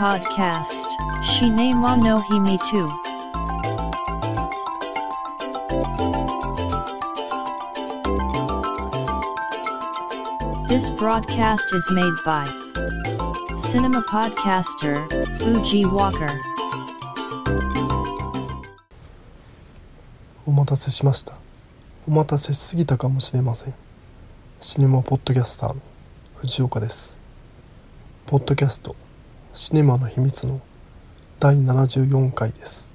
Podcast Shinei wa no Hime too. This broadcast is made by Cinema Podcaster Fuji Walker. お待たせしましたお待たせしすぎたかもしれませんシネマポッドキャスターの藤岡ですポッドキャストシネマの秘密の第74回です。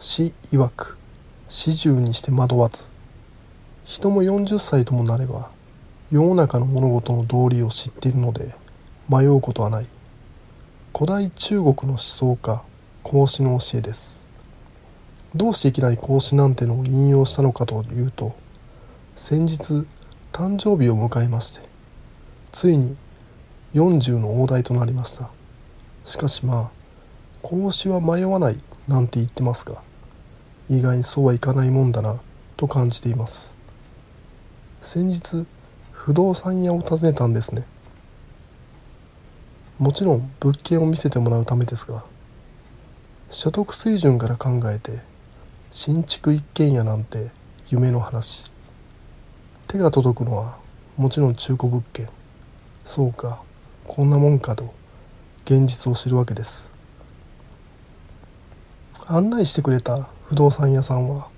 死曰く始終にして惑わず人も40歳ともなれば世の中の物事の道理を知っているので迷うことはない。古代中国の思想家孔子の教えです。どうしていきなり孔子なんてのを引用したのかというと先日誕生日を迎えましてついに40の大台となりました。しかしまあ孔子は迷わないなんて言ってますが意外にそうはいかないもんだなと感じています。先日不動産屋を訪ねたんですね。もちろん物件を見せてもらうためですが所得水準から考えて新築一軒家なんて夢の話。手が届くのはもちろん中古物件。そうかこんなもんかと現実を知るわけです。案内してくれた不動産屋さんは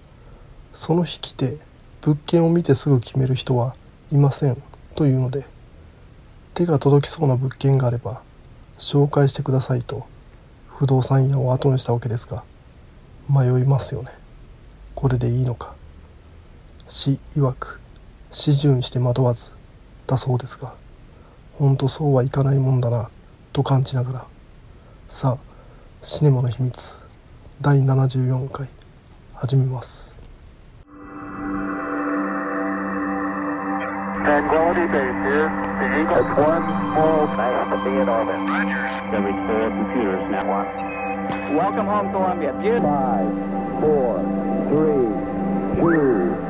その日来て物件を見てすぐ決める人はいませんというので手が届きそうな物件があれば紹介してくださいと不動産屋を後にしたわけですが迷いますよね。これでいいのか。死曰く始終して惑わずだそうですが。ほんとそうはいかないもんだなと感じながらさあシネマの秘密第74回始めます Tranquility Base here. The Eagle. It's one small. Nice to be in orbit. Every four computers now one. Welcome home, Columbia. Beautiful. Five, four, three, two.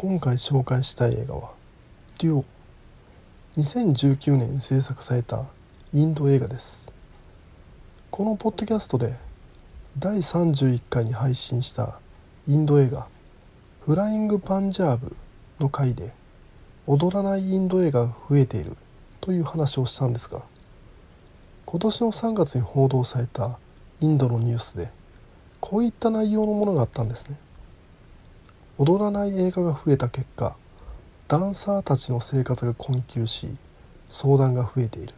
今回紹介したい映画は「デュオ」2019年に制作されたインド映画です。このポッドキャストで第31回に配信したインド映画「フライング・パンジャーブ」の回で踊らないインド映画が増えているという話をしたんですが今年の3月に報道されたインドのニュースでこういった内容のものがあったんですね。踊らない映画が増えた結果ダンサーたちの生活が困窮し相談が増えている。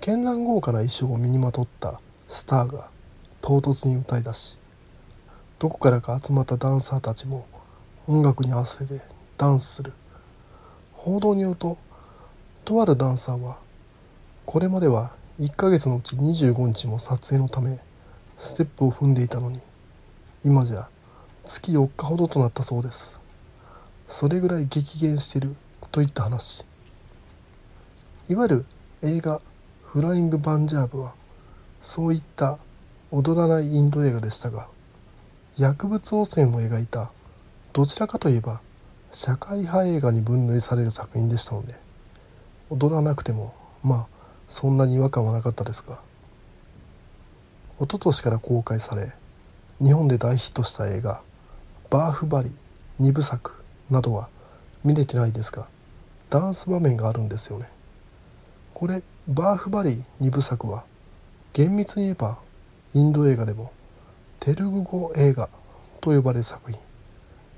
絢爛豪華な衣装を身にまとったスターが唐突に歌い出しどこからか集まったダンサーたちも音楽に合わせてダンスする。報道によるととあるダンサーはこれまでは1ヶ月のうち25日も撮影のためステップを踏んでいたのに今じゃ月4日ほどとなったそうです。それぐらい激減してるといった話。いわゆる映画「フライング・バンジャーブ」はそういった踊らないインド映画でしたが薬物汚染を描いたどちらかといえば社会派映画に分類される作品でしたので踊らなくてもまあそんなに違和感はなかったですが一昨年から公開され日本で大ヒットした映画「バーフバリ」2部作などは見れてないですがダンス場面があるんですよね。これバーフバリ2部作は厳密に言えばインド映画でもテルグ語映画と呼ばれる作品。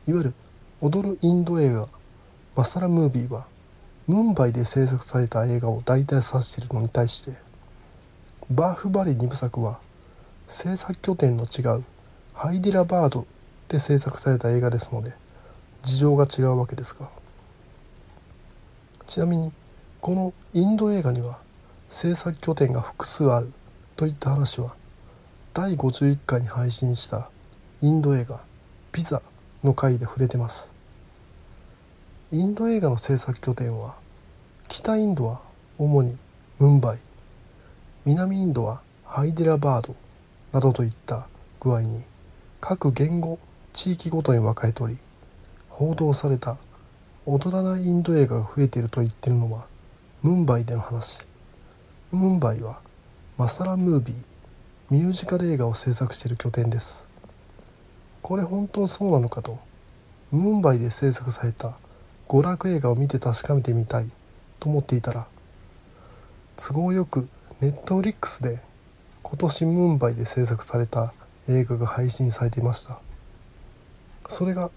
いわゆる踊るインド映画マサラムービーはムンバイで制作された映画を代替させているのに対してバーフバリ2部作は制作拠点の違うハイディラバードで制作された映画ですので事情が違うわけですが。ちなみにこのインド映画には制作拠点が複数あるといった話は第51回に配信したインド映画「ピザ」の回で触れてます。インド映画の制作拠点は北インドは主にムンバイ南インドはハイデラバードなどといった具合に各言語地域ごとに分かれており報道された踊らないインド映画が増えていると言ってるのはムンバイでの話。ムンバイはマサラムービーミュージカル映画を制作している拠点です。これ本当にそうなのかとムンバイで制作された娯楽映画を見て確かめてみたいと思っていたら都合よくネットフリックスで今年ムンバイで制作された映画が配信されていました。それが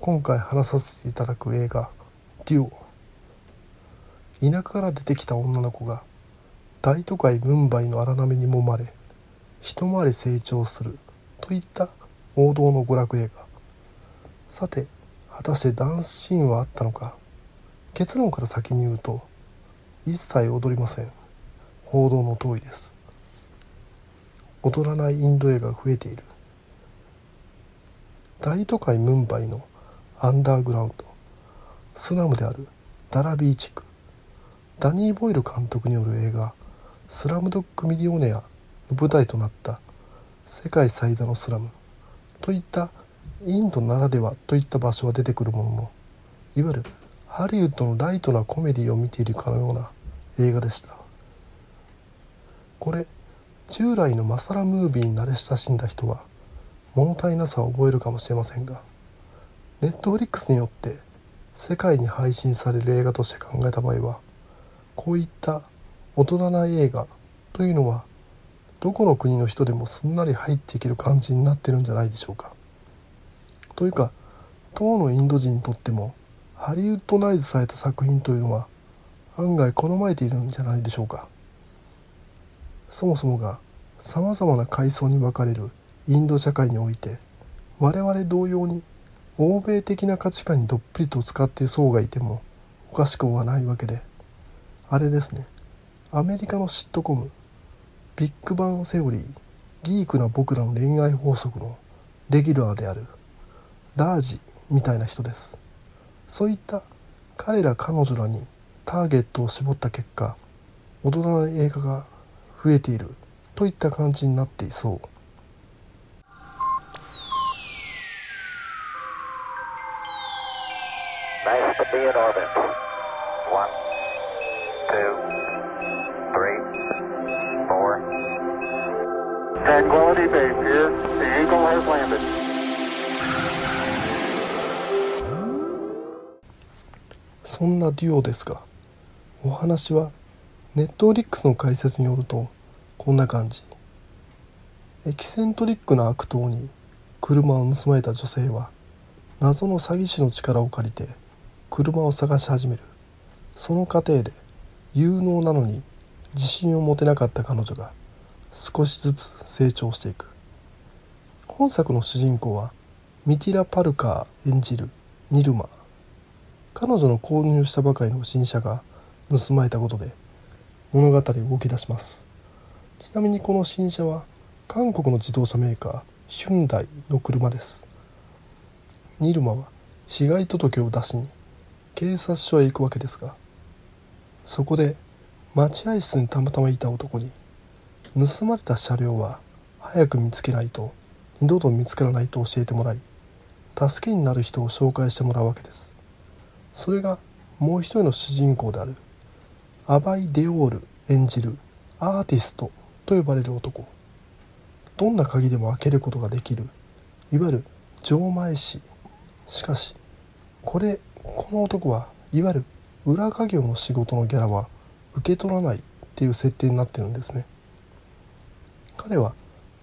今回話させていただく映画「デュオ」田舎から出てきた女の子が大都会ムンバイの荒波に揉まれ一回り成長するといった王道の娯楽映画。さて果たしてダンスシーンはあったのか。結論から先に言うと一切踊りません。報道の通りです。踊らないインド映画が増えている。大都会ムンバイのアンダーグラウンド。スラムであるダラビー地区。ダニー・ボイル監督による映画「スラムドッグ・ミリオネア」の舞台となった世界最大のスラム。といったインドならではといった場所は出てくるもののいわゆるハリウッドのライトなコメディを見ているかのような映画でした。これ従来のマサラムービーに慣れ親しんだ人は物足りなさを覚えるかもしれませんがネットフリックスによって世界に配信される映画として考えた場合はこういった大人な映画というのはどこの国の人でもすんなり入っていける感じになってるんじゃないでしょうか。というか当のインド人にとってもハリウッドナイズされた作品というのは案外好まれているんじゃないでしょうか。そもそもがさまざまな階層に分かれるインド社会において我々同様に欧米的な価値観にどっぷりと使っている層がいてもおかしくはないわけであれですね。アメリカのシットコムビッグバンセオリーギークな僕らの恋愛法則のレギュラーであるラージみたいな人です。そういった彼ら彼女らにターゲットを絞った結果踊らない映画が増えているといった感じになっていそう。デュオですがお話はネットフリックスの解説によるとこんな感じ。エキセントリックな悪党に車を盗まれた女性は謎の詐欺師の力を借りて車を探し始める。その過程で有能なのに自信を持てなかった彼女が少しずつ成長していく。本作の主人公はミティラ・パルカー演じるニルマ。彼女の購入したばかりの新車が盗まれたことで物語を動き出します。ちなみにこの新車は韓国の自動車メーカーヒュンダイの車です。ニルマは被害届を出しに警察署へ行くわけですがそこで待合室にたまたまいた男に盗まれた車両は早く見つけないと二度と見つからないと教えてもらい助けになる人を紹介してもらうわけです。それがもう一人の主人公であるアバイ・デオール演じるアーティストと呼ばれる男。どんな鍵でも開けることができるいわゆる錠前師。しかしこれこの男はいわゆる裏稼業の仕事のギャラは受け取らないっていう設定になってるんですね。彼は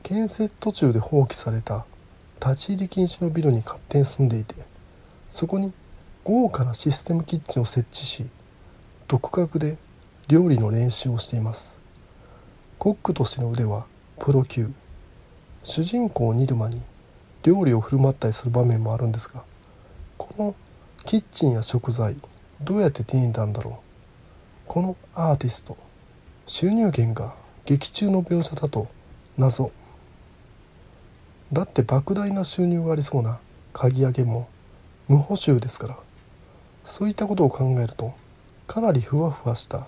建設途中で放棄された立ち入り禁止のビルに勝手に住んでいてそこに豪華なシステムキッチンを設置し独学で料理の練習をしています。コックとしての腕はプロ級。主人公ニルマに料理を振る舞ったりする場面もあるんですがこのキッチンや食材どうやって手に入れたんだろう。このアーティスト収入源が劇中の描写だと謎。だって莫大な収入がありそうな鍵開けも無補修ですから。そういったことを考えるとかなりふわふわした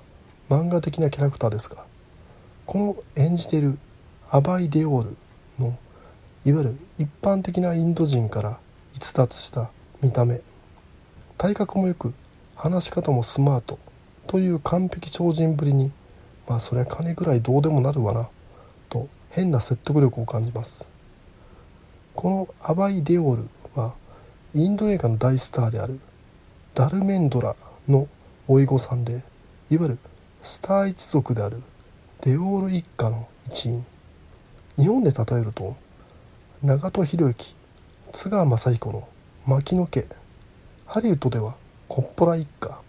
漫画的なキャラクターですがこの演じているアバイ・デオールのいわゆる一般的なインド人から逸脱した見た目。体格もよく話し方もスマートという完璧超人ぶりにまあそりゃ金ぐらいどうでもなるわなと変な説得力を感じます。このアバイ・デオールはインド映画の大スターであるダルメンドラの甥御さんでいわゆるスター一族であるデオール一家の一員。日本で例えると長門博之津川雅彦の牧野家。ハリウッドではコッポラ一家。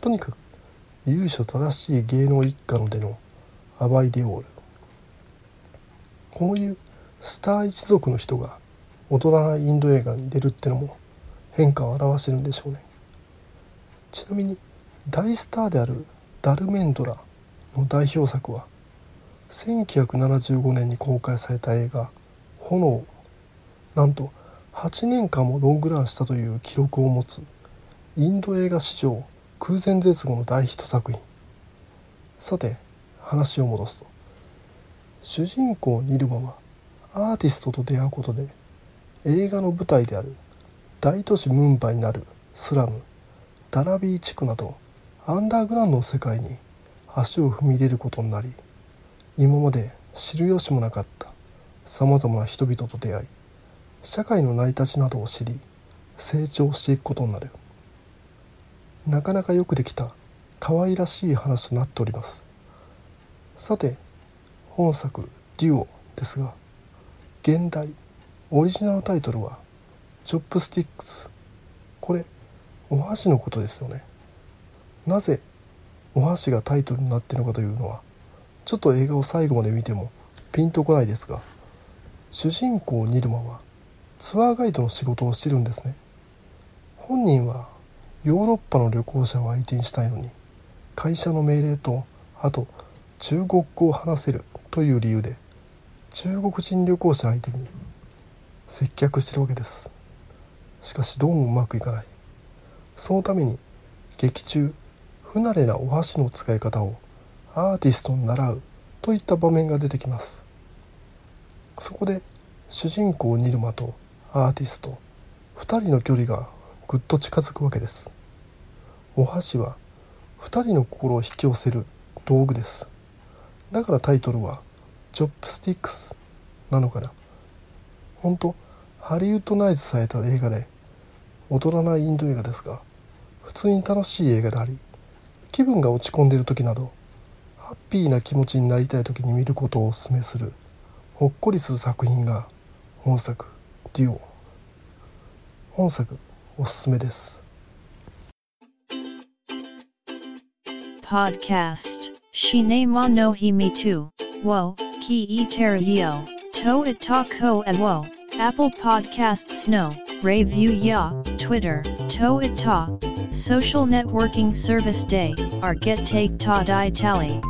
とにかく由緒正しい芸能一家の出のアバイ・デオール。こういうスター一族の人が踊らないインド映画に出るってのも変化を表してるんでしょうね。ちなみに大スターであるダルメンドラの代表作は1975年に公開された映画「炎」なんと8年間もロングランしたという記録を持つインド映画史上空前絶後の大ヒット作品。さて話を戻すと主人公ニルマはアーティストと出会うことで映画の舞台である大都市ムンバイになるスラムダラビー地区などアンダーグラウンドの世界に足を踏み入れることになり今まで知る由もなかったさまざまな人々と出会い社会の成り立ちなどを知り成長していくことになる。なかなかよくできた可愛らしい話となっております。さて本作「デュオ」ですが現代オリジナルタイトルは「チョップスティックス」これお箸のことですよね。なぜお箸がタイトルになってるのかというのはちょっと映画を最後まで見てもピンとこないですが主人公ニルマはツアーガイドの仕事をしてるんですね。本人はヨーロッパの旅行者を相手にしたいのに会社の命令とあと中国語を話せるという理由で中国人旅行者相手に接客してるわけです。しかしどうもうまくいかない。そのために劇中不慣れなお箸の使い方をアーティストに習うといった場面が出てきます。そこで主人公ニルマとアーティスト2人の距離がぐっと近づくわけです。お箸は2人の心を引き寄せる道具です。だからタイトルは「チョップスティックス」なのかな。本当ハリウッドナイズされた映画で踊らないインド映画ですが普通に楽しい映画であり気分が落ち込んでいる時などハッピーな気持ちになりたい時に見ることをお勧めするほっこりする作品が本作「デュオ」本作おすすめです Podcast. Shine mo no hi me too. Wo, ki e ter yo. To it ko e wo. Apple Podcasts no. Review ya. Twitter. To it ta. Social networking service day. Our get take ta di tally.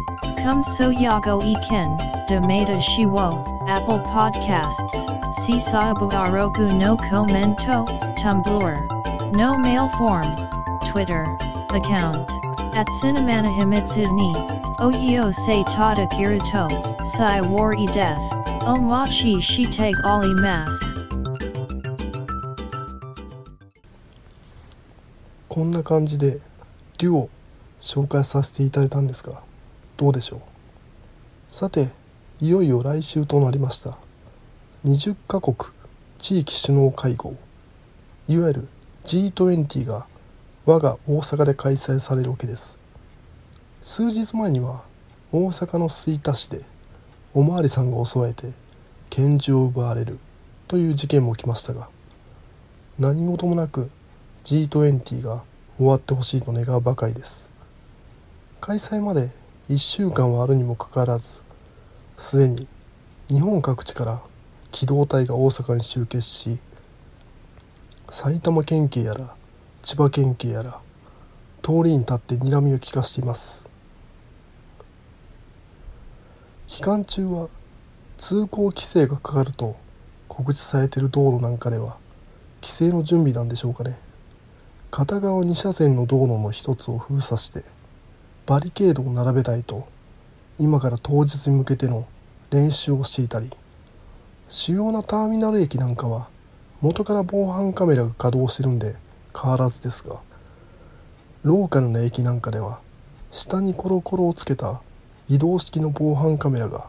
Come so yago e ken. Demata shiwo. Apple Podcasts. Si saabu arogu no commento. Tumblr. No mail form. Twitter. Account. At Cinemana Himitsu ni. Oyo se tada kiruto. Sai war e death. Omachi shite ali mas. こんな感じでデュオ紹介させていただいたんですがどうでしょう？さていよいよ来週となりました。20カ国地域首脳会合。いわゆる G20 が我が大阪で開催されるわけです。数日前には大阪の吹田市でおまわりさんが襲われて拳銃を奪われるという事件も起きましたが何事もなく G20 が終わってほしいと願うばかりです。開催まで1週間はあるにもかかわらずすでに日本各地から機動隊が大阪に集結し埼玉県警やら千葉県警やら通りに立って睨みを利かしています。期間中は通行規制がかかると告知されている道路なんかでは規制の準備なんでしょうかね。片側2車線の道路の一つを封鎖してバリケードを並べたいと今から当日に向けての練習をしていたり主要なターミナル駅なんかは元から防犯カメラが稼働してるんで変わらずですがローカルな駅なんかでは下にコロコロをつけた移動式の防犯カメラが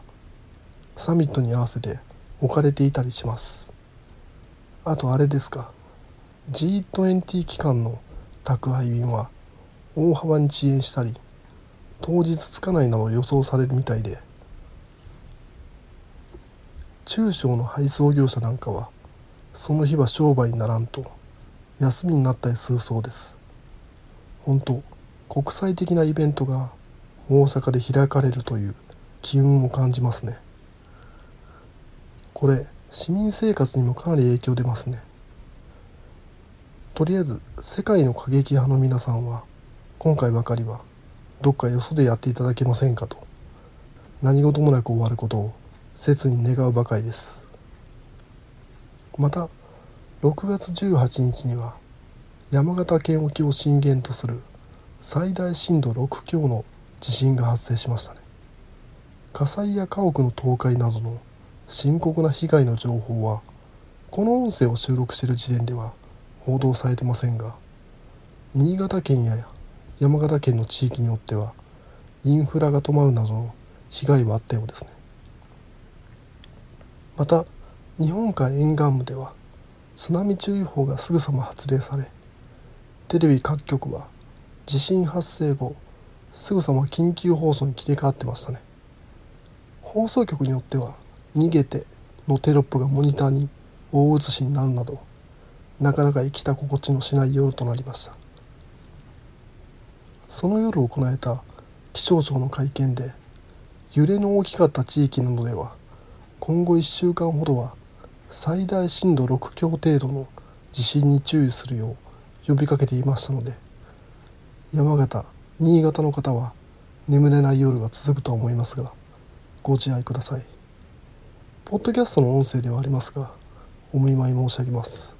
サミットに合わせて置かれていたりします。あとあれですか。G20 機関の宅配便は大幅に遅延したり当日つかないなど予想されるみたいで中小の配送業者なんかはその日は商売にならんと休みになったりするそうです。本当国際的なイベントが大阪で開かれるという機運を感じますね。これ市民生活にもかなり影響出ますね。とりあえず世界の過激派の皆さんは今回ばかりはどっかよそでやっていただけませんかと。何事もなく終わることを切に願うばかりです。また6月18日には山形県沖を震源とする最大震度6強の地震が発生しましたね。火災や家屋の倒壊などの深刻な被害の情報はこの音声を収録している時点では報道されてませんが新潟県や山形県の地域によってはインフラが止まるなどの被害はあったようですね。また日本海沿岸部では津波注意報がすぐさま発令されテレビ各局は地震発生後すぐさま緊急放送に切り替わってましたね。放送局によっては「逃げて」のテロップがモニターに大写しになるなどなかなか生きた心地のしない夜となりました。その夜行えた気象庁の会見で揺れの大きかった地域などでは今後1週間ほどは最大震度6強程度の地震に注意するよう呼びかけていましたので山形新潟の方は眠れない夜が続くと思いますがご自愛ください。ポッドキャストの音声ではありますがお見舞い申し上げます。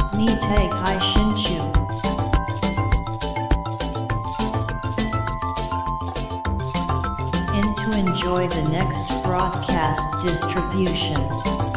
Ni Te Hai Shin In to enjoy the next broadcast distribution.